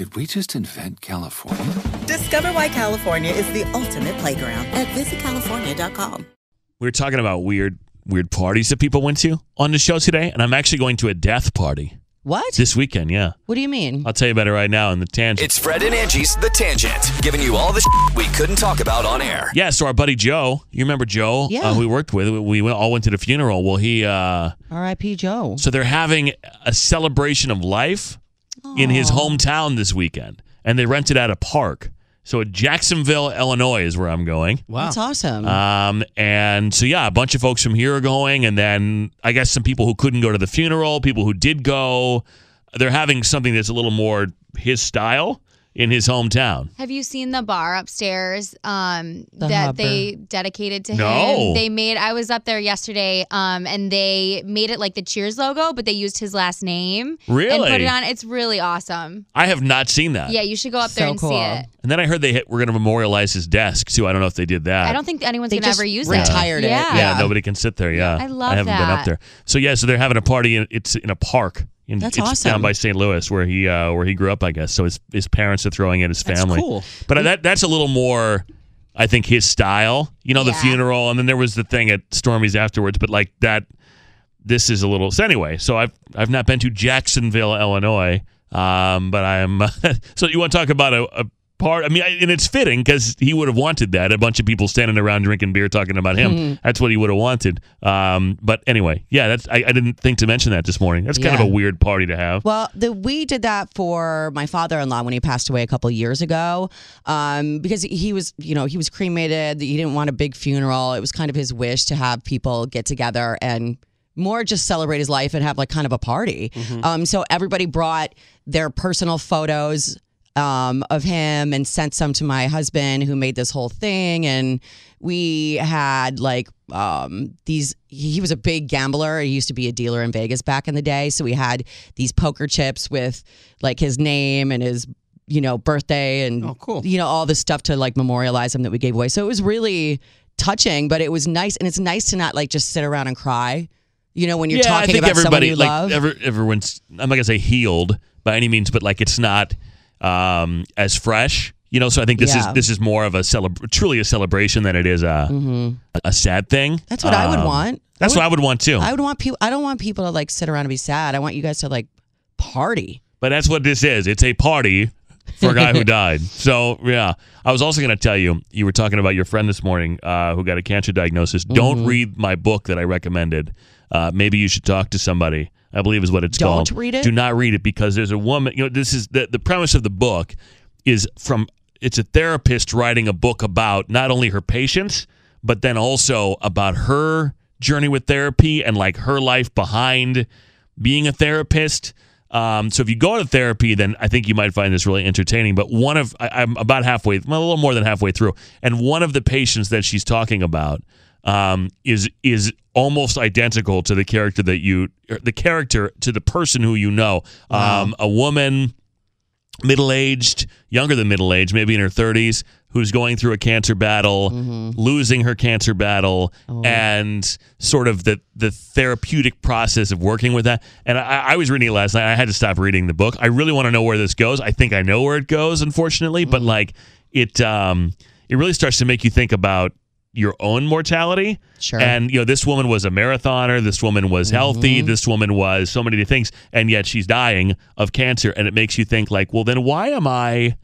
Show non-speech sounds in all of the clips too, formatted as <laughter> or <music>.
Did we just invent California? Discover why California is the ultimate playground at visitcalifornia.com. We were talking about weird, weird parties that people went to on the show today, and I'm actually going to a death party What? this weekend. Yeah, what do you mean? I'll tell you about it right now in the tangent. It's Fred and Angi's The Tangent, giving you all the shit we couldn't talk about on air. yeah, so our buddy Joe, you remember Joe? Yeah. Uh, we worked with. We went, all went to the funeral. Well, he. uh R.I.P. Joe. So they're having a celebration of life in his hometown this weekend, and they rented out a park. So at Jacksonville, Illinois, is where I'm going. Wow. That's awesome. Um, and so yeah, a bunch of folks from here are going, and then I guess some people who couldn't go to the funeral, people who did go, they're having something that's a little more his style in his hometown. Have you seen the bar upstairs um, The that Hubber. they dedicated to No. him? They made. I was up there yesterday, um, and they made it like the Cheers logo, but they used his last name and Really? put it on. It's really awesome. I have not seen that. Yeah, you should go up there So and cool. see it. And then I heard they hit, were going to memorialize his desk too. I don't know if they did that. I don't think anyone's They gonna just ever use retired it. it. Yeah. Yeah, nobody can sit there. Yeah, I love I haven't been up that. there. So yeah, so they're having a party. In, it's in a park. In, That's it's awesome. down by St. Louis, where he uh, where he grew up, I guess. So his his parents are throwing in his That's family. cool. But that that's a little more, I think, his style. You know, the Yeah. funeral, and then there was the thing at Stormy's afterwards. But like that, this is a little. So anyway, so I've I've not been to Jacksonville, Illinois. Um, but I'm. <laughs> so you want to talk about a. a Part, I mean, I- and it's fitting because he would have wanted that. A bunch of people standing around drinking beer, talking about him. Mm-hmm. That's what he would have wanted. Um, but anyway, yeah, that's. I, I didn't think to mention that this morning. That's kind of a weird party to have. Well, the, we did that for my father-in-law when he passed away a couple years ago, um, because he was, you know, he was cremated. He didn't want a big funeral. It was kind of his wish to have people get together and more just celebrate his life and have like kind of a party. Um, so everybody brought their personal photos um, of him and sent some to my husband who made this whole thing. And we had like um, these, he was a big gambler. He used to be a dealer in Vegas back in the day. So we had these poker chips with like his name and his, you know, birthday and, Oh, cool. you know, all this stuff to like memorialize him that we gave away. So it was really touching, but it was nice. And it's nice to not like just sit around and cry. You know, when you're yeah, I talking think about someone everybody you like love. every, everyone's. I'm not gonna say healed by any means, but like it's not um, as fresh. You know, so I think this Yeah. is this is more of a celebr- truly a celebration than it is a a, a sad thing. Mm-hmm. That's what I would Um, want. That's what I would want too. I would want people. I don't want people to like sit around and be sad. I want you guys to like party. But that's what this is. It's a party for a guy who <laughs> died. So yeah, I was also going to tell you. You were talking about your friend this morning uh, who got a cancer diagnosis. Mm-hmm. Don't read my book that I recommended. Uh, maybe you should talk to somebody. I believe is what it's Don't called. read it? Do not read it because there's a woman. You know, this is the the premise of the book is from. It's a therapist writing a book about not only her patients, but then also about her journey with therapy and like her life behind being a therapist. Um, so if you go to therapy, then I think you might find this really entertaining. But one of I, I'm about halfway, well, a little more than halfway through, and one of the patients that she's talking about um, is is almost identical to the character that you, the character to the person who you know, um, a woman middle aged, younger than middle aged, maybe in her 30s, who's going through a cancer battle, losing her cancer battle, and sort of the the therapeutic process of working with that. And I, I was reading it last night. I had to stop reading the book. I really want to know where this goes. I think I know where it goes, unfortunately, but like it um it really starts to make you think about your own mortality. Sure. And you know, this woman was a marathoner. This woman was healthy. This woman was so many things, and yet she's dying of cancer. And it makes you think, like, well, then why am I,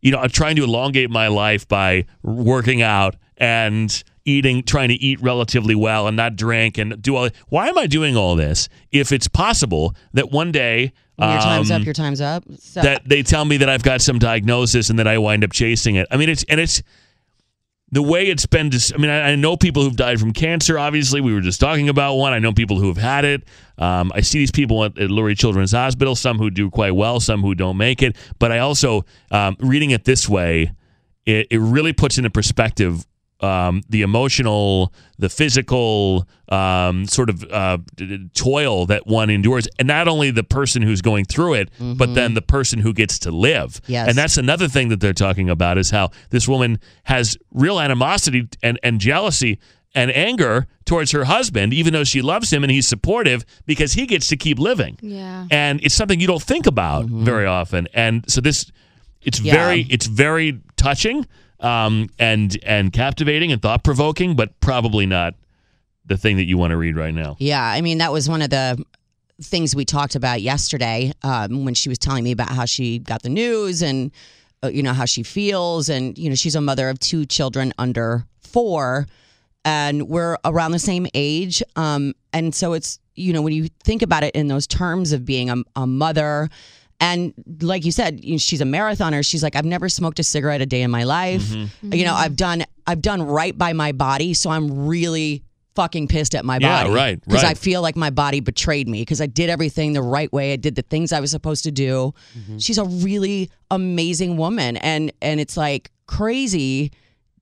you know, I'm trying to elongate my life by working out and eating, trying to eat relatively well and not drink and do all. Why am I doing all this if it's possible that one day When your time's um, up, your time's up. So, that they tell me that I've got some diagnosis and that I wind up chasing it. I mean, it's and it's the way it's been. Dis- I mean, I, I know people who've died from cancer. Obviously, we were just talking about one. I know people who have had it. Um, I see these people at, at Lurie Children's Hospital. Some who do quite well, some who don't make it. But I also um, reading it this way, it, it really puts into perspective um, the emotional, the physical um, sort of uh, d- d- toil that one endures, and not only the person who's going through it, but then the person who gets to live. Yes. And that's another thing that they're talking about is how this woman has real animosity and, and jealousy and anger towards her husband, even though she loves him and he's supportive because he gets to keep living. Yeah. And it's something you don't think about very often. And so this, it's Yeah. very, it's very touching um, and and captivating and thought provoking, but probably not the thing that you want to read right now. Yeah, I mean that was one of the things we talked about yesterday um, when she was telling me about how she got the news and uh, you know how she feels and you know she's a mother of two children under four and we're around the same age um, and so it's you know when you think about it in those terms of being a, a mother and like you said you know, she's a marathoner. She's like i've never smoked a cigarette a day in my life. Mm-hmm. You know i've done i've done right by my body so i'm really fucking pissed at my Yeah, body. right, because i feel like my body betrayed me because i did everything the right way. I did the things i was supposed to do. Mm-hmm. She's a really amazing woman. And and it's like crazy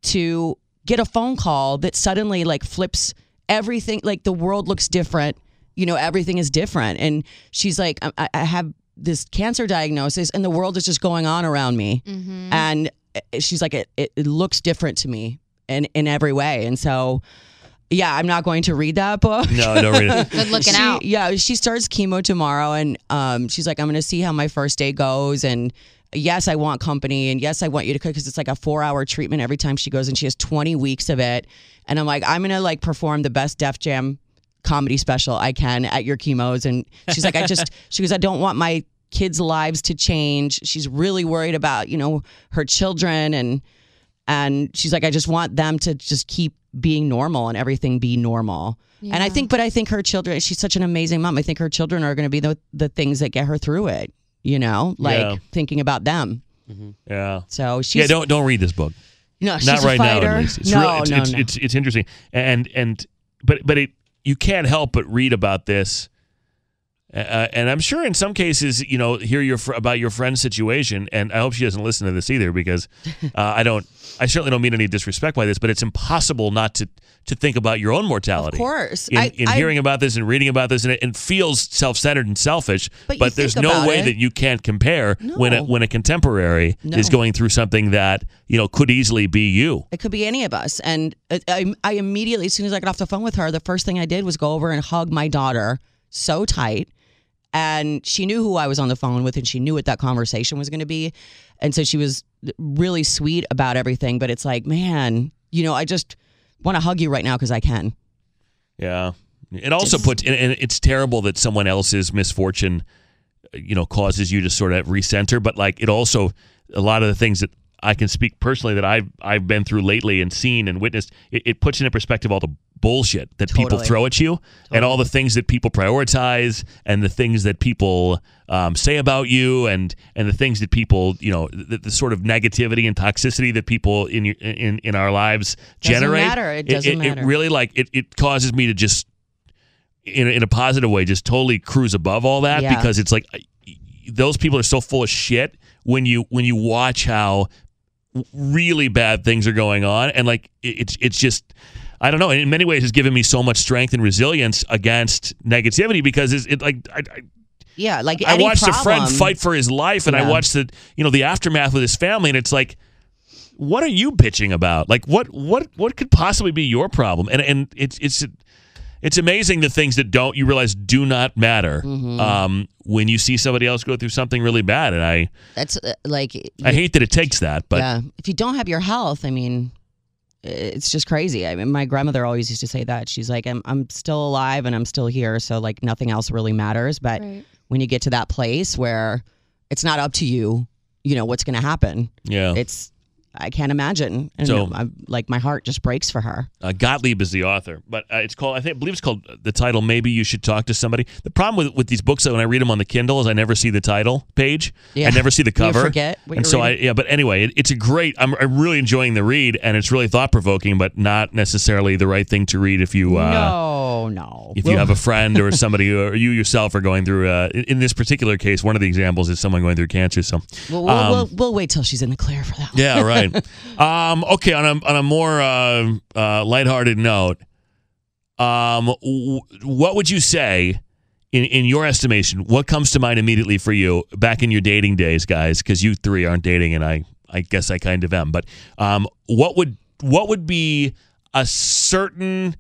to get a phone call that suddenly like flips everything like the world looks different. You know everything is different. And she's like i, I have this cancer diagnosis and the world is just going on around me. And uh, she's like it, it, it looks different to me in in every way. And so yeah i'm not going to read that book. No, don't read it. <laughs> Good looking she, out. Yeah, she starts chemo tomorrow, and um, she's like, I'm going to see how my first day goes, and yes, I want company, and yes, I want you to cook because it's like a four hour treatment every time she goes, and she has 20 weeks of it, and I'm like, I'm going to like perform the best Def Jam comedy special I can at your chemos, and she's like, I just, <laughs> she goes, I don't want my kids' lives to change. She's really worried about you know her children and and she's like i just want them to just keep being normal and everything be normal and i think but i think her children she's such an amazing mom i think her children are going to be the, the things that get her through it you know like Yeah. thinking about them mm-hmm. Yeah. so she's Yeah, don't don't read this book. no she's Not a right now, at least. It's no, real- it's, no, it's, no. it's it's interesting, and and but but it you can't help but read about this, uh, and I'm sure in some cases, you know, hear your fr- about your friend's situation, and I hope she doesn't listen to this either because <laughs> uh, I don't, I certainly don't mean any disrespect by this, but it's impossible not to to think about your own mortality. Of course. in, I- in I- hearing about this and reading about this, and it, it feels self-centered and selfish, But you there's no way it. that you can't compare when a, when a contemporary No. is going through something that you know could easily be you. It could be any of us. And I, I, I immediately, as soon as I got off the phone with her, the first thing I did was go over and hug my daughter so tight. And she knew who I was on the phone with, and she knew what that conversation was going to be. And so she was really sweet about everything. But it's like, man, you know, I just want to hug you right now because I can. Yeah. It also puts, and, it's terrible that someone else's misfortune, you know, causes you to sort of recenter. But like, it also, a lot of the things that I can speak personally that I've I've been through lately and seen and witnessed, it, it puts into perspective all the bullshit that people throw at you and all the things that people prioritize and the things that people um, say about you and and the things that people you know the, the sort of negativity and toxicity that people in in in our lives Doesn't generate. matter. It doesn't it, matter. really like it, it causes me to just in a, in a positive way just totally cruise above all that Yeah. because it's like those people are so full of shit when you when you watch how really bad things are going on and like it- it's it's just I don't know. In many ways, it's given me so much strength and resilience against negativity because it's it like I, I, Yeah, like I watched a friend fight for his life, and I watched the you know the aftermath with his family, and it's like, what are you bitching about? Like, what what what could possibly be your problem? And and it's it's it's amazing the things that don't you realize do not matter Mm-hmm. um, when you see somebody else go through something really bad, and I That's uh, like I hate that it takes that, but yeah. If you don't have your health, I mean, it's just crazy. I mean, my grandmother always used to say that. She's like, I'm, I'm still alive and I'm still here. So, like, nothing else really matters. But Right. when you get to that place where it's not up to you, you know, what's going to happen. yeah. It's, I can't imagine. And So- I'm, like, my heart just breaks for her. Uh, Gottlieb is the author, but uh, it's called. I think I believe it's called the title. Maybe you should talk to somebody. The problem with with these books, that when I read them on the Kindle, is I never see the title page. Yeah. I never see the You cover. forget what and so I yeah. But anyway, it, it's a great. I'm, I'm really enjoying the read, and it's really thought provoking, but not necessarily the right thing to read if you. Uh, no, no. If you have a friend or <laughs> somebody or you yourself are going through, uh, in, in this particular case, one of the examples is someone going through cancer. So, We'll, we'll, um, we'll, we'll wait till she's in the clear for that. one. yeah, right. <laughs> um, okay, on a on a more uh, uh, lighthearted note, um, w- what would you say, in in your estimation, what comes to mind immediately for you back in your dating days, guys? Because you three aren't dating, and I I guess I kind of am. But um, what would what would be a certain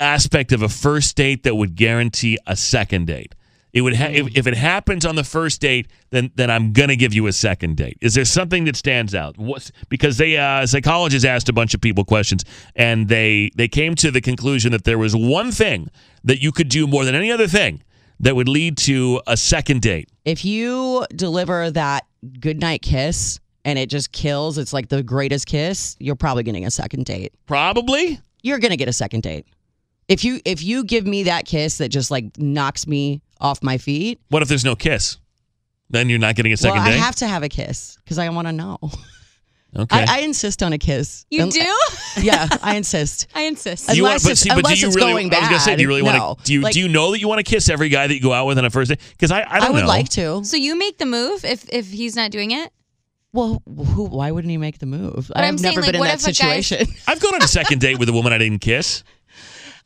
aspect of a first date that would guarantee a second date? It would ha- if, if it happens on the first date, then then I'm gonna give you a second date. Is there something that stands out? What's, because they uh, psychologists asked a bunch of people questions, and they they came to the conclusion that there was one thing that you could do more than any other thing that would lead to a second date. If you deliver that goodnight kiss and it just kills, it's like the greatest kiss, you're probably getting a second date. Probably. You're gonna get a second date. If you if you give me that kiss that just like knocks me off my feet, What if there's no kiss? Then you're not getting a second well, I date. have to have a kiss because I want to know. <laughs> okay. I, I insist on a kiss. You Un- do? <laughs> yeah, I insist. <laughs> I insist. you unless but it's- see, but do unless you it's really? going I was gonna say, do you bad, really no. want to? Do you Like- do you know that you want to kiss every guy that you go out with on a first date? Because I, I don't I would know. like to. So you make the move if if he's not doing it? Well, who? Why wouldn't he make the move? I'm I've saying, never like, been in what that if a situation. I've gone on a second date with a woman I didn't kiss.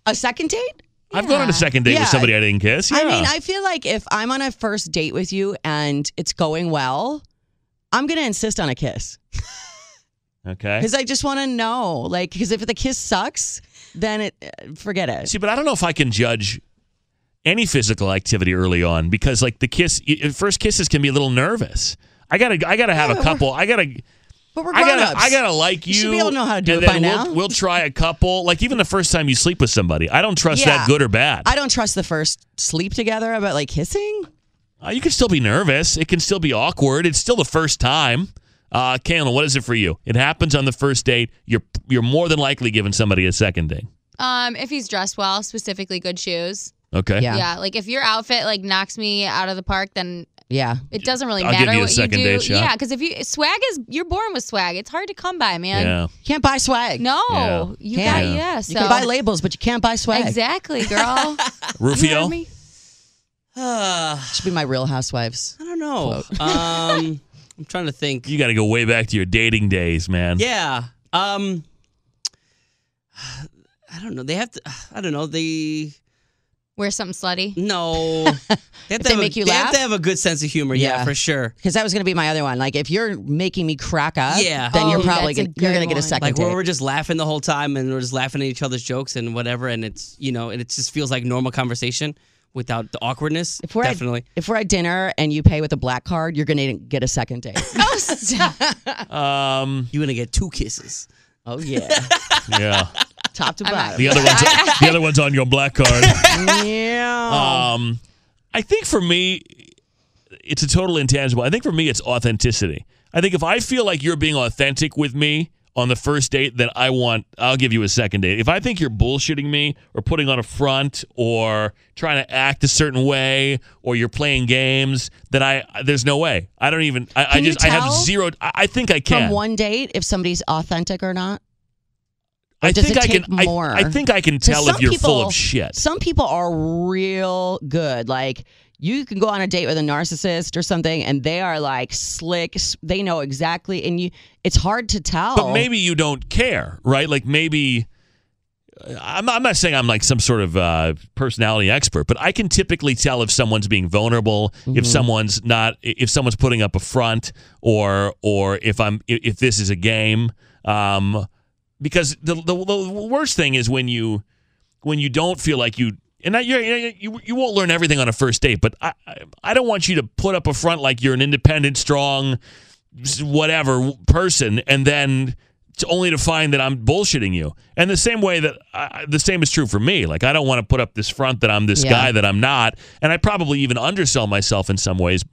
A second date? I've gone on a second date Yeah. with somebody I didn't kiss. Yeah. I mean, I feel like if I'm on a first date with you and it's going well, I'm gonna insist on a kiss okay. because I just want to know, like, because if the kiss sucks, then it uh, forget it. See, but I don't know if I can judge any physical activity early on because, like, the kiss, y- first kisses can be a little nervous. I gotta, I gotta have a couple. I gotta, But we're I gotta, grown-ups. I gotta like you. You should be able to know how to do and it then by we'll, now. We'll try a couple. Like even the first time you sleep with somebody, I don't trust Yeah. that good or bad. I don't trust the first sleep together, about like kissing. Uh, you can still be nervous. It can still be awkward. It's still the first time. Uh, Kaylin, what is it for you? It happens on the first date. You're you're more than likely giving somebody a second date. Um, if he's dressed well, specifically good shoes. Okay. Yeah. Yeah. like if your outfit like knocks me out of the park, then Yeah. it doesn't really I'll give matter you a what second you do. date shot. Yeah, because if you swag is you're born with swag. It's hard to come by, man. Yeah. Can't buy swag. No, Yeah. you Can't. got Yeah. yeah. So You can buy labels, but you can't buy swag. exactly, girl. <laughs> You Rufio. heard me? Uh, Should be my Real Housewives. I don't know. <laughs> Um, I'm trying to think. You got to go way back to your dating days, man. Yeah. Um, <sighs> I don't know. They have to. <sighs> I don't know. They Wear something slutty. no. <laughs> They have they make a, you they have laugh? to have a good sense of humor. Yeah, Yeah. for sure. Because that was going to be my other one. Like, if you're making me crack up, Yeah. then you're Oh, probably gonna, you're good going to get a second Like date. where we're just laughing the whole time and we're just laughing at each other's jokes and whatever, and it's you know, and it just feels like normal conversation without the awkwardness. if we're definitely. At, if we're at dinner and you pay with a black card, you're going to get a second date. <laughs> Oh, stop. Um. You're gonna get two kisses. oh yeah, <laughs> Yeah. Top to bottom. The other one's <laughs> the other one's on your black card. yeah. Um, I think for me, it's a total intangible. I think for me, it's authenticity. I think if I feel like you're being authentic with me on the first date, then I want I'll give you a second date. If I think you're bullshitting me or putting on a front or trying to act a certain way or you're playing games, then I there's no way. I don't even. I, I Can you just I have zero. I, I think I can. From one date, if somebody's authentic or not. Or I does think it I can. I- more? I, think I can tell if you're full of shit. Some people are real good. Like you can go on a date with a narcissist or something, and they are like slick. They know exactly, and you. It's hard to tell. But maybe you don't care, right? Like maybe I'm, I'm not saying I'm like some sort of uh, personality expert, but I can typically tell if someone's being vulnerable, if someone's not, if someone's putting up a front, or or if I'm if this is a game. Um, because the, the the worst thing is when you when you don't feel like you and you you won't learn everything on a first date, but I- I don't want you to put up a front like you're an independent, strong, whatever person, and then to only to find that I'm bullshitting you. And the same way that I, the same is true for me. Like I don't want to put up this front that I'm this Yeah. guy that I'm not, and I probably even undersell myself in some ways.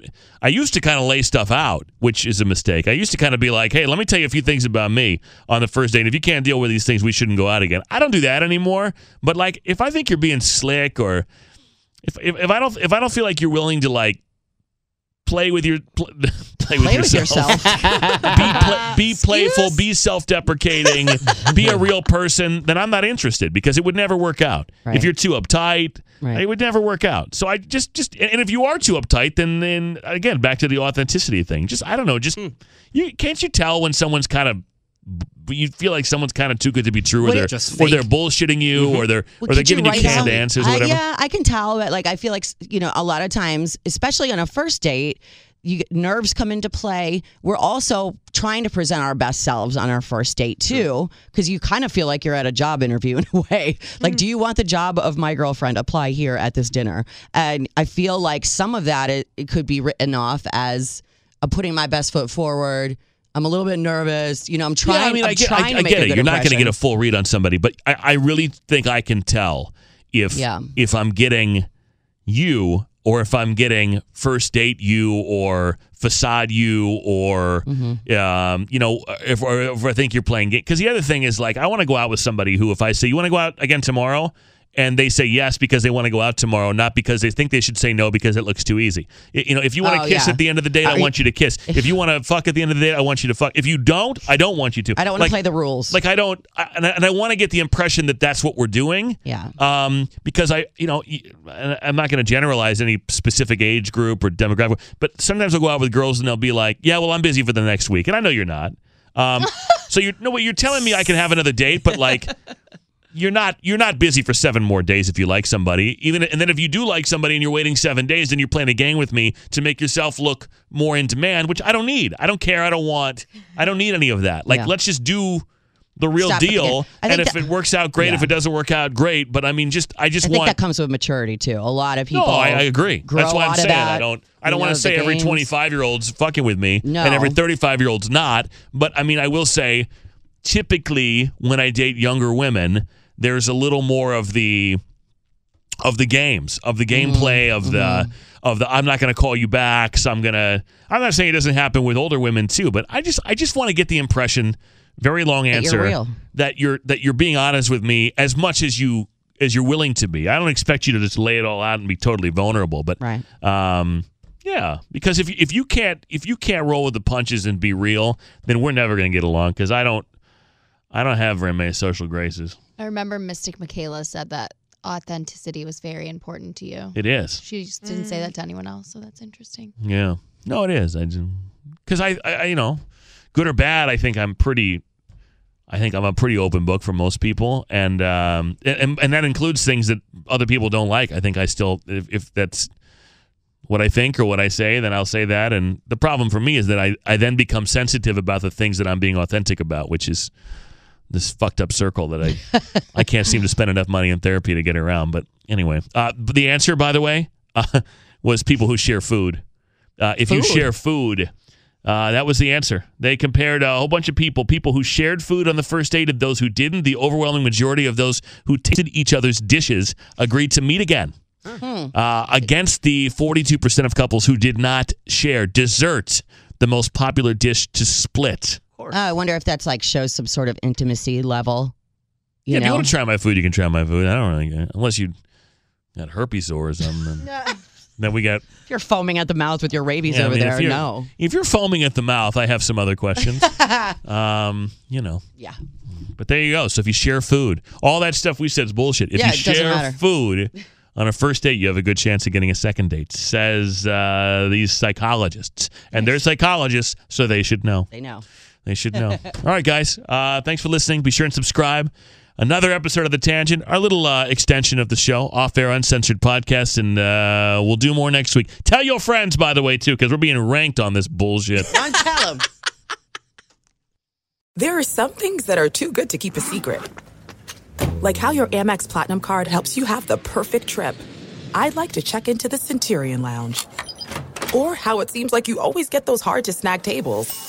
I used to kind of lay stuff out, which is a mistake. I used to kind of be like, "Hey, let me tell you a few things about me on the first date. And if you can't deal with these things, we shouldn't go out again." I don't do that anymore. But like, if I think you're being slick or if, if, if I don't if I don't feel like you're willing to like play with your pl- <laughs> play with Play with yourself, yourself. <laughs> be pla- be playful, be self-deprecating, be a real person, then I'm not interested because it would never work out. Right. If you're too uptight, Right. it would never work out. So I just just and if you are too uptight, then then again back to the authenticity thing. Just I don't know, just hmm. you can't you tell when someone's kind of you feel like someone's kind of too good to be true, or they're Just or they're bullshitting you, or they're or they're could you giving you write canned down- answers or I- whatever. yeah, I can tell. But like, I feel like you know, a lot of times, especially on a first date, you get nerves come into play. We're also trying to present our best selves on our first date too, because you kind of feel like you're at a job interview <laughs> in a way. Like, do you want the job of my girlfriend? Apply here at this dinner. And I feel like some of that it, it could be written off as uh, putting my best foot forward. I'm a little bit nervous. You know, I'm trying. Yeah, I mean, I'm I get, I, I get it. You're not going to get a full read on somebody, but I, I really think I can tell if Yeah. if I'm getting you or if I'm getting first date you or facade you or Mm-hmm. um, you know if, or if I think you're playing game. Because the other thing is like I want to go out with somebody who if I say you want to go out again tomorrow. And they say yes because they want to go out tomorrow, not because they think they should say no because it looks too easy. You know, if you want to Oh, kiss yeah. at the end of the date, I you- want you to kiss. <laughs> If you want to fuck at the end of the date, I want you to fuck. If you don't, I don't want you to. I don't want Like- to play the rules. like I don't, I, and I, and I want to get the impression that that's what we're doing. Yeah. Um, because I, you know, I'm not going to generalize any specific age group or demographic, but sometimes I'll go out with girls and they'll be like, "Yeah, well, I'm busy for the next week," and I know you're not. Um, <laughs> so you know what you're telling me I can have another date, but like. You're not you're not busy for seven more days if you like somebody. Even and then if you do like somebody and you're waiting seven days, then you're playing a game with me to make yourself look more in demand, which I don't need. I don't care. I don't want. I don't need any of that. Like Yeah. let's just do the real Stop deal. And if that- it works out, great. If it doesn't work out, great. But I mean, just I just I think want. that comes with maturity too. A lot of people. no, I, I agree. That's why I'm saying that, I don't. I don't want to say every 25 year old's fucking with me No. and every 35 year old's not. But I mean, I will say, typically when I date younger women, there's a little more of the of the games, of the Mm-hmm. gameplay, of the of the I'm not going to call you back, so I'm gonna. I'm not saying it doesn't happen with older women too, but I just I just want to get the impression. Very long you're answer. real. That you're that you're being honest with me as much as you as you're willing to be. I don't expect you to just lay it all out and be totally vulnerable, but Right. um, yeah, because if you, if you can't if you can't roll with the punches and be real, then we're never going to get along. Because I don't I don't have very many social graces. I remember Mystic Michaela said that authenticity was very important to you. It is. She just didn't say that to anyone else, so that's interesting. Yeah. No, it is. I because I, I I you know, good or bad, I think I'm pretty. I think I'm a pretty open book for most people, and um, and and that includes things that other people don't like. I think I still, if, if that's what I think or what I say, then I'll say that. And the problem for me is that I, I then become sensitive about the things that I'm being authentic about, which is this fucked up circle that I I can't seem to spend enough money in therapy to get around. But anyway, uh, but the answer, by the way, uh, <laughs> was people who share food. Uh, if you share food, uh, that was the answer. They compared a whole bunch of people, people who shared food on the first date and those who didn't. The overwhelming majority of those who tasted each other's dishes agreed to meet again. Uh, against the 42% of couples who did not share dessert, the most popular dish to split. Oh, I wonder if that's like shows some sort of intimacy level. You yeah, if you want to try my food, you can try my food. I don't really care. Unless you got herpes sore or something. Then, <laughs> then we got if you're foaming at the mouth with your rabies Yeah, I over mean, there, you're- no. If you're foaming at the mouth, I have some other questions. <laughs> um, you know. Yeah. But there you go. So if you share food, all that stuff we said is bullshit. If Yeah, you it doesn't share matter. food on a first date, you have a good chance of getting a second date, says uh, these psychologists. And they're psychologists, so they should know. They know. They should know. <laughs> all right, guys. Uh, thanks for listening. Be sure and subscribe. Another episode of The Tangent, our little uh, extension of the show, off air, uncensored podcast, and uh, we'll do more next week. Tell your friends, by the way, too, because we're being ranked on this bullshit. <laughs> Don't tell them. There are some things that are too good to keep a secret. Like how your Amex Platinum card helps you have the perfect trip. I'd like to check into the Centurion Lounge. Or how it seems like you always get those hard to snag tables.